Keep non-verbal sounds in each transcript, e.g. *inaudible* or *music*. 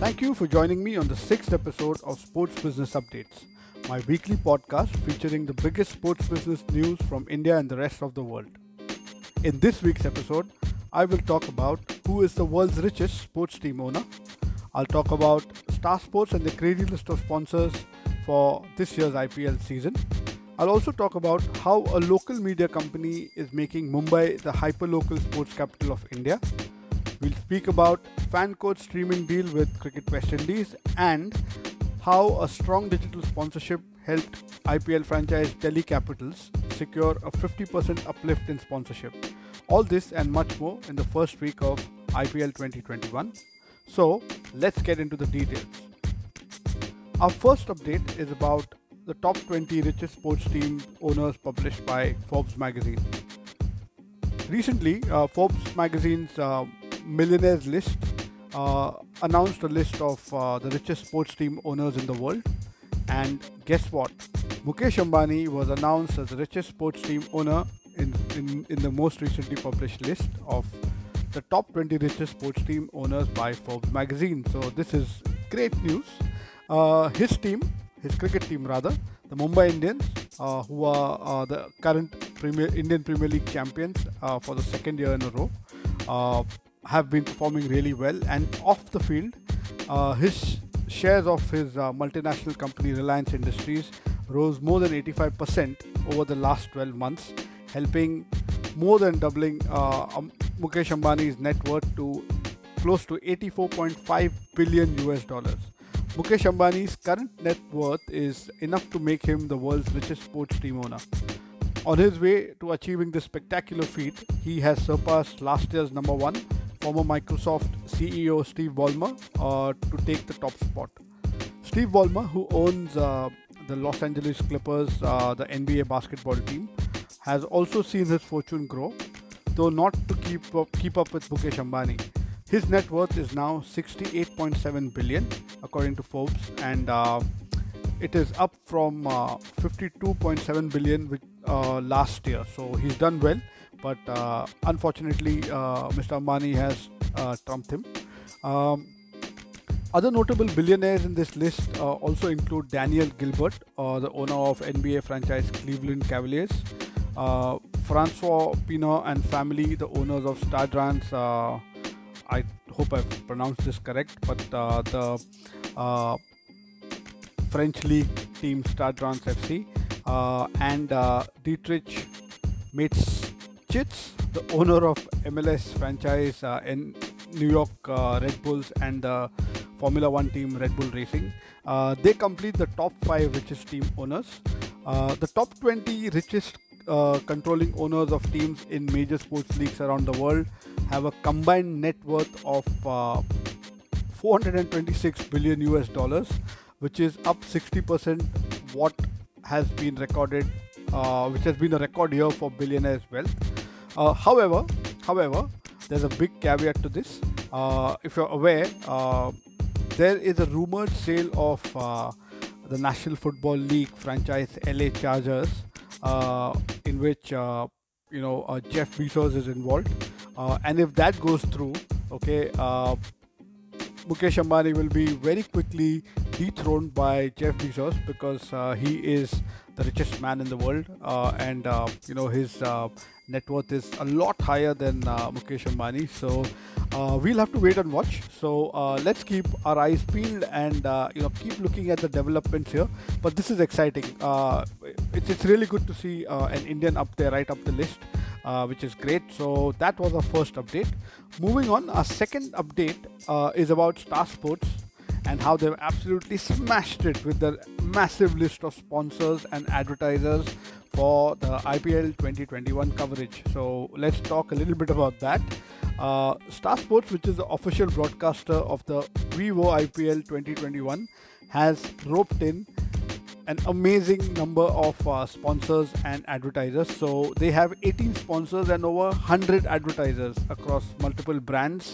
Thank you for joining me on the sixth episode of Sports Business Updates, my weekly podcast featuring the biggest sports business news from India and the rest of the world. In this week's episode, I will talk about who is the world's richest sports team owner. I'll talk about Star Sports and the crazy list of sponsors for this year's IPL season. I'll also talk about how a local media company is making Mumbai the hyperlocal sports capital of India. We'll speak about FanCode streaming deal with Cricket West Indies and how a strong digital sponsorship helped IPL franchise Delhi Capitals secure a 50% uplift in sponsorship. All this and much more in the first week of IPL 2021. So, let's get into the details. Our first update is about the top 20 richest sports team owners published by Forbes magazine. Recently, uh, Forbes magazine's uh, millionaires list uh, announced a list of uh, the richest sports team owners in the world. And guess what? Mukesh Ambani was announced as the richest sports team owner in, in, in the most recently published list of the top 20 richest sports team owners by Forbes magazine. So, this is great news. Uh, his team, his cricket team rather, the Mumbai Indians, uh, who are uh, the current Premier, Indian Premier League champions uh, for the second year in a row, uh, have been performing really well. And off the field, uh, his shares of his uh, multinational company Reliance Industries rose more than 85% over the last 12 months, helping more than doubling uh, um, Mukesh Ambani's net worth to close to 84.5 billion US dollars. Mukesh Ambani's current net worth is enough to make him the world's richest sports team owner. On his way to achieving this spectacular feat, he has surpassed last year's number one former Microsoft CEO Steve Ballmer uh, to take the top spot. Steve Ballmer, who owns uh, the Los Angeles Clippers, uh, the NBA basketball team, has also seen his fortune grow, though not to keep up, keep up with Mukesh Ambani. His net worth is now 68.7 billion, according to Forbes, and uh, it is up from uh, 52.7 billion with, uh, last year. So he's done well but uh, unfortunately, uh, Mr. Ambani has uh, trumped him. Um, other notable billionaires in this list uh, also include Daniel Gilbert, uh, the owner of NBA franchise Cleveland Cavaliers, uh, Francois Pinault and family, the owners of Stade I hope I've pronounced this correct, but the French league team Stade FC, and Dietrich Mateschitz The owner of MLS franchise uh, in New York uh, Red Bulls and the Formula One team Red Bull Racing, uh, they complete the top five richest team owners. Uh, the top 20 richest uh, controlling owners of teams in major sports leagues around the world have a combined net worth of uh, 426 billion US dollars, which is up 60% what has been recorded, which has been a record year for billionaires' wealth. Uh, however, however, there's a big caveat to this. Uh, if you're aware, uh, there is a rumored sale of uh, the National Football League franchise LA Chargers, uh, in which uh, you know Jeff Bezos is involved, and if that goes through, okay, Mukesh Ambani will be very quickly dethroned by Jeff Bezos because he is the richest man in the world, uh, and uh, you know his uh, net worth is a lot higher than Mukesh Ambani. So we'll have to wait and watch. So let's keep our eyes peeled and you know keep looking at the developments here. But this is exciting. It's, it's really good to see an Indian up there, right up the list. Uh, which is great. So that was our first update. Moving on, our second update uh, is about Star Sports and how they've absolutely smashed it with the massive list of sponsors and advertisers for the IPL 2021 coverage. So let's talk a little bit about that. Uh, Star Sports, which is the official broadcaster of the Vivo IPL 2021, has roped in an amazing number of uh, sponsors and advertisers. So they have 18 sponsors and over 100 advertisers across multiple brands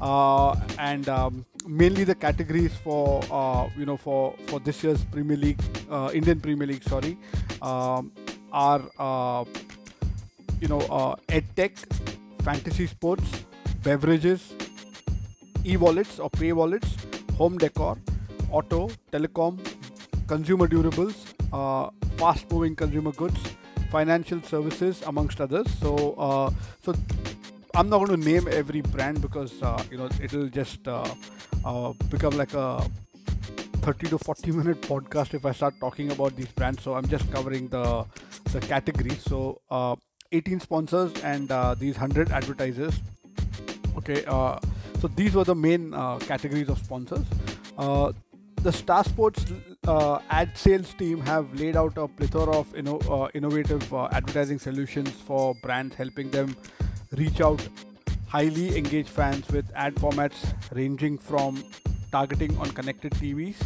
uh, and um, mainly the categories for uh, you know for for this year's Premier League, uh, Indian Premier League, sorry, um, are uh, you know uh, edtech, fantasy sports, beverages, e-wallets or pay wallets, home decor, auto, telecom, consumer durables, uh, fast-moving consumer goods, financial services, amongst others. So, uh, so I'm not going to name every brand because uh, you know it'll just uh, uh, become like a 30 to 40 minute podcast if I start talking about these brands. So I'm just covering the the categories. So uh, 18 sponsors and uh, these 100 advertisers. Okay, uh, so these were the main categories of sponsors. The Star Sports ad sales team have laid out a plethora of inno- innovative advertising solutions for brands, helping them reach out highly engaged fans with ad formats ranging from targeting on connected TVs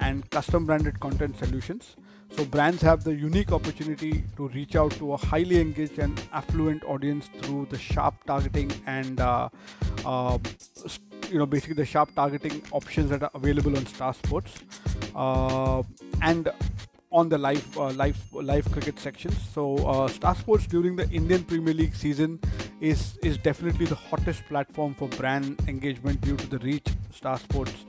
and custom branded content solutions. So brands have the unique opportunity to reach out to a highly engaged and affluent audience through the sharp targeting and uh, uh, you know basically the sharp targeting options that are available on Star Sports uh, and on the live uh, live live cricket sections. So uh, Star Sports during the Indian Premier League season is is definitely the hottest platform for brand engagement due to the reach Star Sports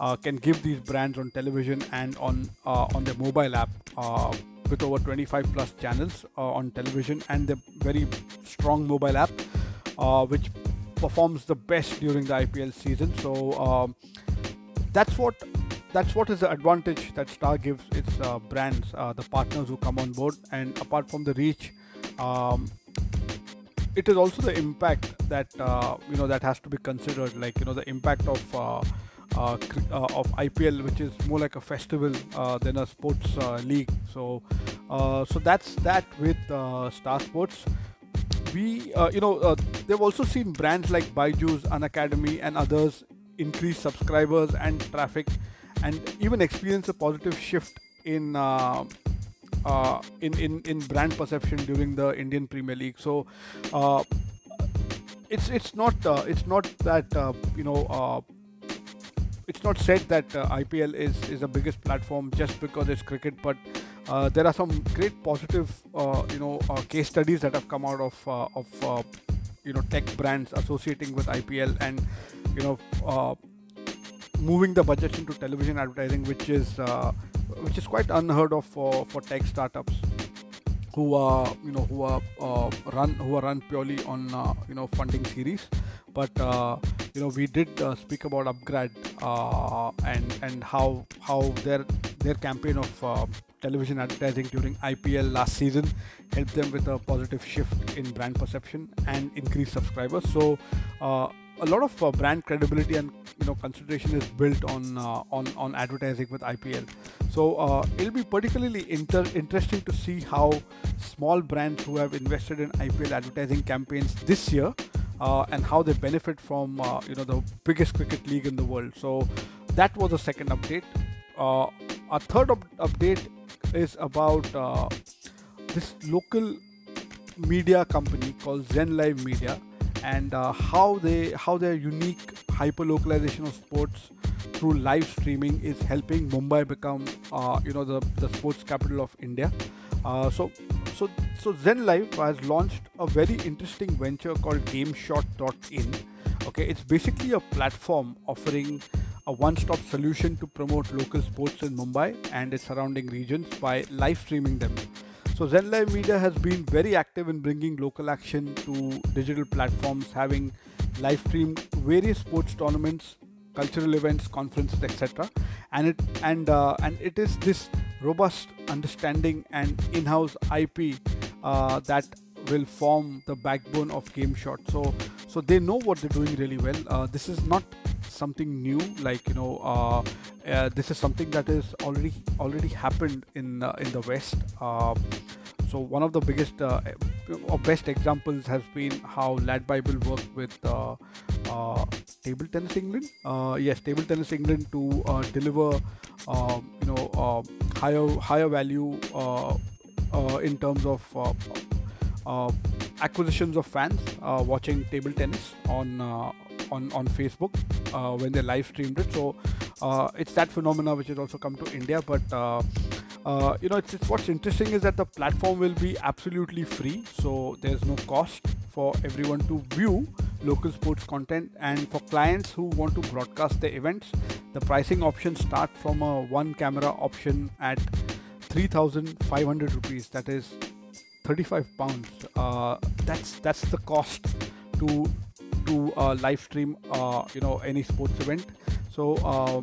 uh, can give these brands on television and on uh, on their mobile app uh, with over 25 plus channels uh, on television and the very strong mobile app uh, which performs the best during the IPL season. So um, that's what that's what is the advantage that Star gives its uh, brands, the partners who come on board, and apart from the reach. Um, it is also the impact that you know that has to be considered like you know the impact of uh, uh, of IPL, which is more like a festival uh, than a sports league. So, so that's that with Star Sports we uh, you know uh, they've also seen brands like Byju's, Unacademy, and others increase subscribers and traffic, and even experience a positive shift in. Uh, in, in in brand perception during the Indian Premier League, so it's it's not it's not that you know it's not said that uh, IPL is is the biggest platform just because it's cricket, but uh, there are some great positive uh, you know uh, case studies that have come out of uh, of uh, you know tech brands associating with IPL and you know moving the budgets into television advertising, which is which is quite unheard of for for tech startups who are you know who are run who are run purely on you know funding series. But uh, you know we did uh, speak about upgrad uh, and and how how their their campaign of uh, television advertising during IPL last season helped them with a positive shift in brand perception and increased subscribers. So uh, a lot of uh, brand credibility and you know consideration is built on on on advertising with IPL so it'll be particularly inter- interesting to see how small brands who have invested in IPL advertising campaigns this year uh, and how they benefit from uh, you know the biggest cricket league in the world. So that was the second update. Uh, third up- update is about uh, this local media company called Zen Live Media and uh, how they how their unique hyper localization of sports through live streaming is helping Mumbai become uh, you know the the sports capital of India. so so, so Zen Live has launched a very interesting venture called GameShot.in. Okay, it's basically a platform offering a one-stop solution to promote local sports in Mumbai and its surrounding regions by live streaming them. So Zen Media has been very active in bringing local action to digital platforms, having live streamed various sports tournaments, cultural events, conferences, etc. And it and uh, and it is this robust understanding and in-house IP uh, that will form the backbone of GameShot. So so they know what they're doing really well. Uh, this is not something new like you know uh, uh, this is something that is already already happened in uh, in the west uh, so one of the biggest uh, eh, or best examples has been how LADbible worked with uh, uh, table tennis england uh, yes table tennis england to deliver um, you know um, higher higher value in terms of um, acquisitions of fans watching table tennis on on on Facebook uh, when they live streamed it. So uh, it's that phenomena which has also come to India. But uh, you know, it's, it's, what's interesting is that the platform will be absolutely free, so there's no cost for everyone to view. local sports content. And for clients who want to broadcast the events, the pricing options start from a one camera option at 3,500 rupees. That is 35 pounds. Uh, that's that's the cost to to uh, live stream, uh, you know, any sports event. So uh,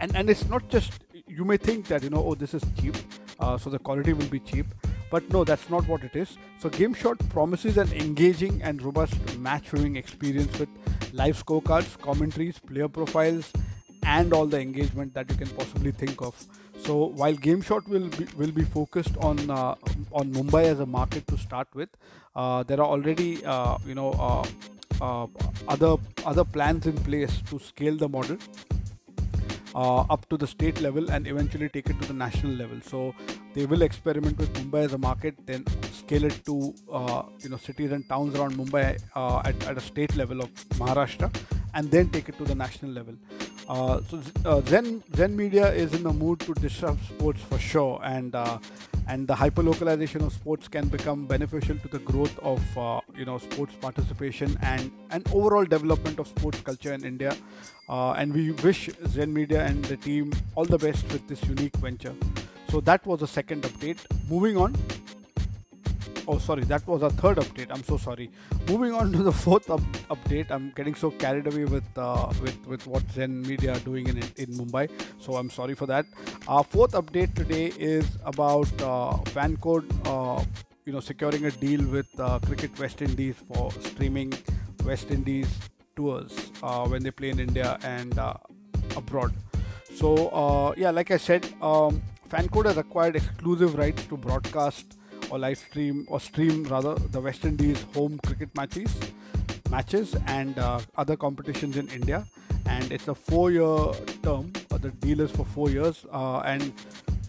and and it's not just you may think that you know oh this is cheap, uh, so the quality will be cheap. But no, that's not what it is. So GameShot promises an engaging and robust match viewing experience with live scorecards, commentaries, player profiles, and all the engagement that you can possibly think of. So while GameShot will be, will be focused on uh, on Mumbai as a market to start with, uh, there are already uh, you know uh, uh, other other plans in place to scale the model uh, up to the state level and eventually take it to the national level. So they will experiment with Mumbai as a market, then scale it to uh, you know cities and towns around Mumbai uh, at, at a state level of Maharashtra, and then take it to the national level. Uh, so uh, Zen Zen Media is in the mood to disrupt sports for sure, and uh, and the hyperlocalization of sports can become beneficial to the growth of uh, you know sports participation and and overall development of sports culture in India. Uh, and we wish Zen Media and the team all the best with this unique venture. So that was the second update. Moving on oh sorry that was a third update. I'm so sorry. Moving on to the fourth up- update i'm getting so carried away with uh, with with what zen media are doing in in mumbai. So i'm sorry for that. Our fourth update today is about uh, fancode uh, you know securing a deal with uh, cricket west indies for streaming west indies tours uh, when they play in india and uh, abroad. So uh, yeah like i said um, fancode has acquired exclusive rights to broadcast or live stream or stream rather the West Indies home cricket matches, matches and uh, other competitions in India. And it's a four-year term. Uh, the deal is for four years, uh, and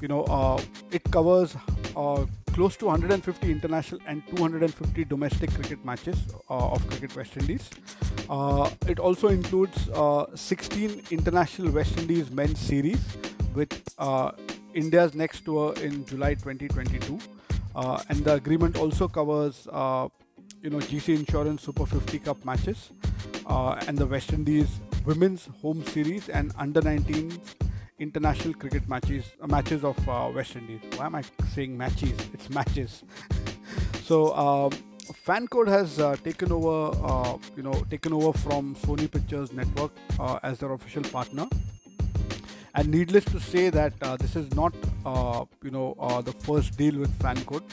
you know uh, it covers uh, close to 150 international and 250 domestic cricket matches uh, of Cricket West Indies. it also includes 16 international West Indies men's series with India's next tour in July 2022. Uh, and the agreement also covers, uh, you know, GC Insurance Super 50 Cup matches uh, and the West Indies Women's Home Series and Under 19 international cricket matches uh, matches of uh, West Indies. Why am I saying matches? It's matches. *laughs* so um, Fancode has uh, taken over, you know, taken over from Sony Pictures Network as their official partner. And needless to say that uh, this is not, uh, you know, uh, the first deal with Fancode.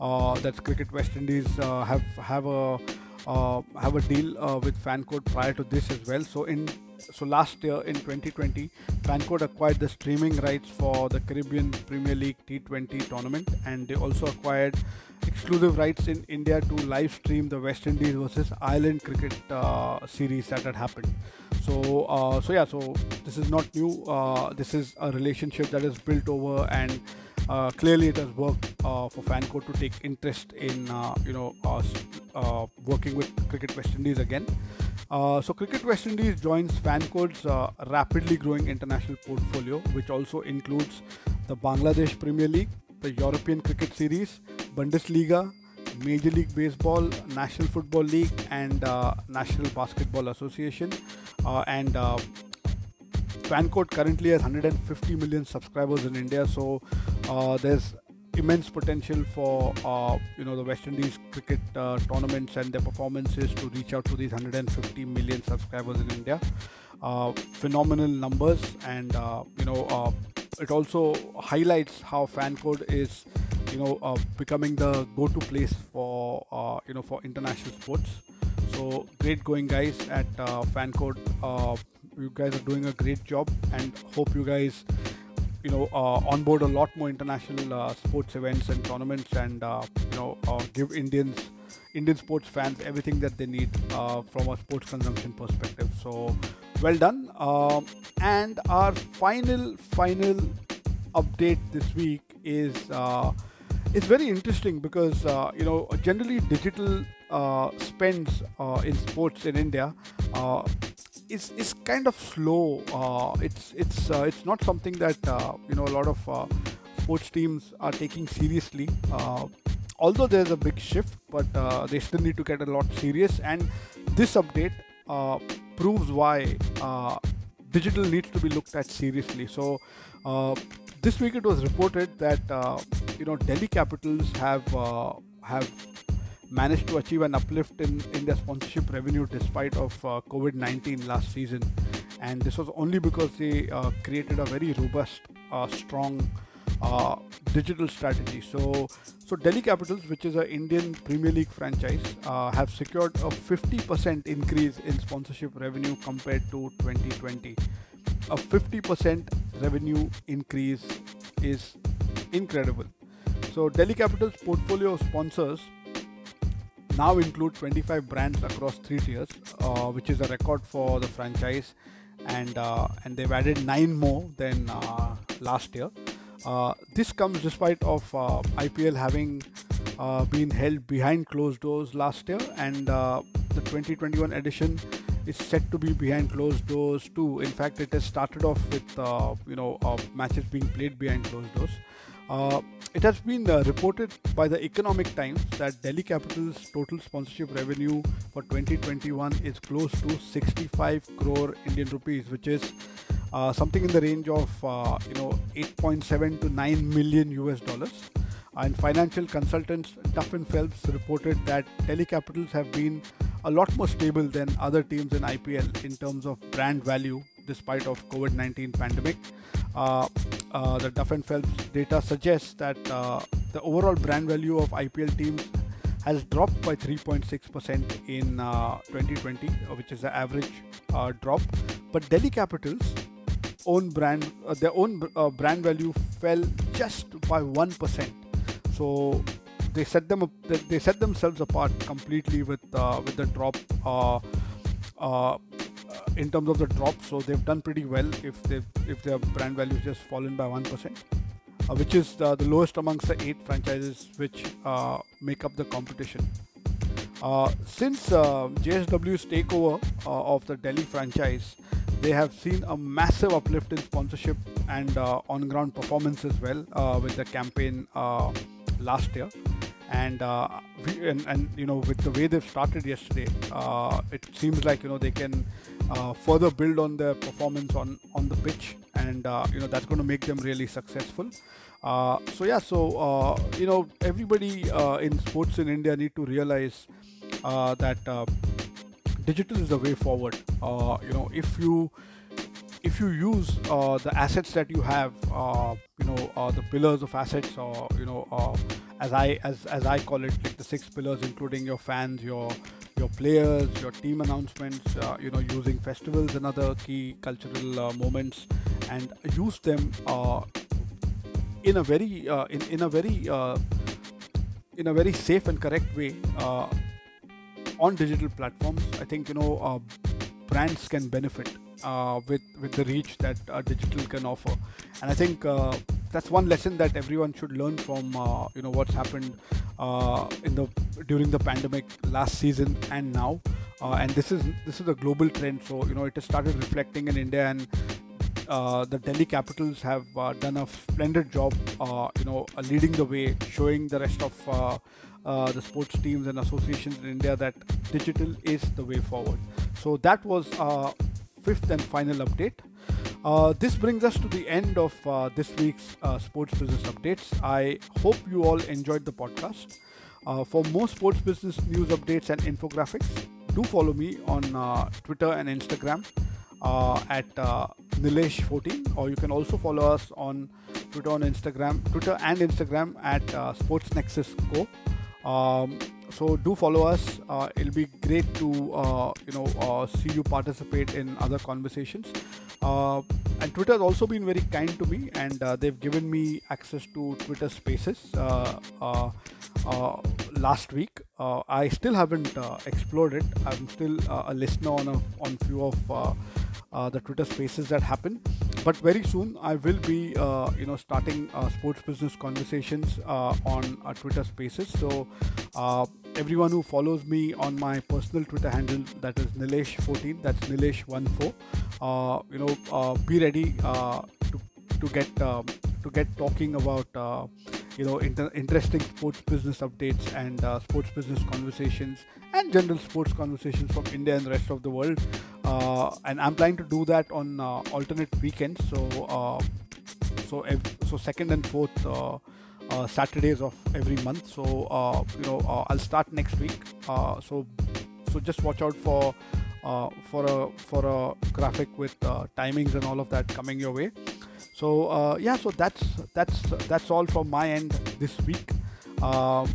Uh, that's Cricket West Indies uh, have have a uh, have a deal with Fancode prior to this as well. So in so last year in 2020, Fancode acquired the streaming rights for the Caribbean Premier League T20 tournament, and they also acquired exclusive rights in India to live stream the West Indies versus Ireland cricket uh, series that had happened. So, uh, so yeah, so this is not new. Uh, this is a relationship that is built over, and uh, clearly it has worked uh, for Fancode to take interest in uh, you know working with Cricket West Indies again. so, Cricket West Indies joins Fancode's rapidly growing international portfolio, which also includes the Bangladesh Premier League, the European Cricket Series, Bundesliga, Major League Baseball, National Football League, and uh, National Basketball Association. Uh, and uh, Fancode currently has 150 million subscribers in India, so uh, there's immense potential for uh, you know the West Indies cricket uh, tournaments and their performances to reach out to these 150 million subscribers in India. Uh, phenomenal numbers, and uh, you know it also highlights how Fancode is you know uh, becoming the go-to place for uh, you know for international sports so great going guys at uh, fancode uh, you guys are doing a great job and hope you guys you know uh, onboard a lot more international uh, sports events and tournaments and uh, you know give indians indian sports fans everything that they need from a sports consumption perspective. So well done. Um, and our final final update this week is it's very interesting because uh, you know generally digital uh, spends uh, in sports in India uh, is is kind of slow. Uh, it's it's uh, it's not something that you know a lot of sports teams are taking seriously. although there's a big shift, but they still need to get a lot serious and this update proves why digital needs to be looked at seriously. So this week it was reported that you know Delhi Capitals have uh, have managed to achieve an uplift in, in their sponsorship revenue despite of uh, COVID-19 last season, and this was only because they created a very robust, strong uh, digital strategy. So, so Delhi Capitals, which is an Indian Premier League franchise, uh, have secured a 50% increase in sponsorship revenue compared to 2020. A 50% revenue increase is incredible. So, Delhi Capitals' portfolio of sponsors now include 25 brands across three tiers, uh, which is a record for the franchise, and uh, and they've added nine more than uh, last year. Uh, this comes despite of uh, IPL having uh, been held behind closed doors last year, and the 2021 edition is set to be behind closed doors too. In fact, it has started off with you know matches being played behind closed doors. It has been uh, reported by the Economic Times that Delhi Capital's total sponsorship revenue for 2021 is close to 65 crore Indian rupees, which is uh, something in the range of uh, you know 8.7 to 9 million US dollars. And financial consultants Duff and Phelps reported that Delhi Capitals have been a lot more stable than other teams in IPL in terms of brand value despite of COVID-19 pandemic. Uh, uh, the Duff and Phelps data suggests that uh, the overall brand value of IPL teams has dropped by 3.6% in uh, 2020, which is the average uh, drop. But Delhi Capitals own brand, uh, their own brand value fell just by one percent. So they set them up, they set themselves apart completely with with the drop in terms of the drop. So they've done pretty well if they if their brand value just fallen by one percent, uh, which is uh, the lowest amongst the eight franchises which uh, make up the competition. Uh, since uh, JSW's takeover of the Delhi franchise, they have seen a massive uplift in sponsorship and on-ground performance as well with the campaign last year and, uh, we, and and you know with the way they've started yesterday, uh, it seems like you know they can uh, further build on their performance on on the pitch, and uh, you know that's going to make them really successful. Uh, so yeah, so uh, you know everybody in sports in India need to realize that digital is the way forward. you know if you if you use the assets that you have, you know, the pillars of assets, or you know, as I as as I call it, like the six pillars, including your fans, your your players, your team announcements, uh, you know, using festivals and other key cultural uh, moments, and use them uh, in a very uh, in in a very uh, in a very safe and correct way uh, on digital platforms. I think you know brands can benefit with with the reach that digital can offer, and I think that's one lesson that everyone should learn from uh, you know what's happened uh, in the during the pandemic last season and now. Uh, and this is this is a global trend. So you know it has started reflecting in India and uh, the Delhi Capitals have uh, done a splendid job uh, you know leading the way showing the rest of the sports teams and associations in India that digital is the way forward. So that was fifth and final update uh, this brings us to the end of uh, this week's uh, sports business updates. I hope you all enjoyed the podcast. Uh, for more sports business news updates and infographics, do follow me on uh, Twitter and Instagram uh, at Nilesh14, or you can also follow us on Twitter on Instagram, Twitter and Instagram at Sports Nexus Co. Um, so do follow us. it'll be great to you know see you participate in other conversations. Uh, and Twitter has also been very kind to me, and uh, they've given me access to Twitter Spaces uh, uh, uh last week. Uh, I still haven't explored it. I'm still a listener on a on few of the Twitter Spaces that happen. But very soon, I will be you know starting sports business conversations on Twitter Spaces. So everyone who follows me on my personal Twitter handle, that is Nilesh14, that's Nilesh14, uh, you know, uh, be ready uh, to, to get um, to get talking about uh, you know inter- interesting sports business updates and uh, sports business conversations and general sports conversations from India and the rest of the world. Uh, and I'm planning to do that on uh, alternate weekends. So uh, so ev- so second and fourth. Uh, uh, Saturdays of every month, so you know I'll start next week. so so just watch out for for a for a graphic with timings and all of that coming your way. So uh, yeah so that's that's that's all from my end this week. Um,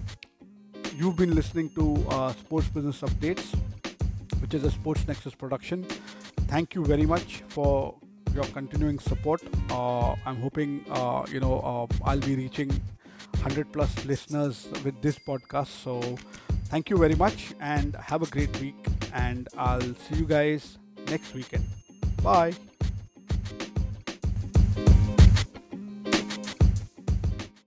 you've been listening to uh, sports business updates which is a sports nexus production. Thank you very much for your continuing support. Uh, i'm hoping uh, you know uh, i'll be reaching 100 plus listeners with this podcast. So thank you very much and have a great week. And i'll see you guys next weekend. Bye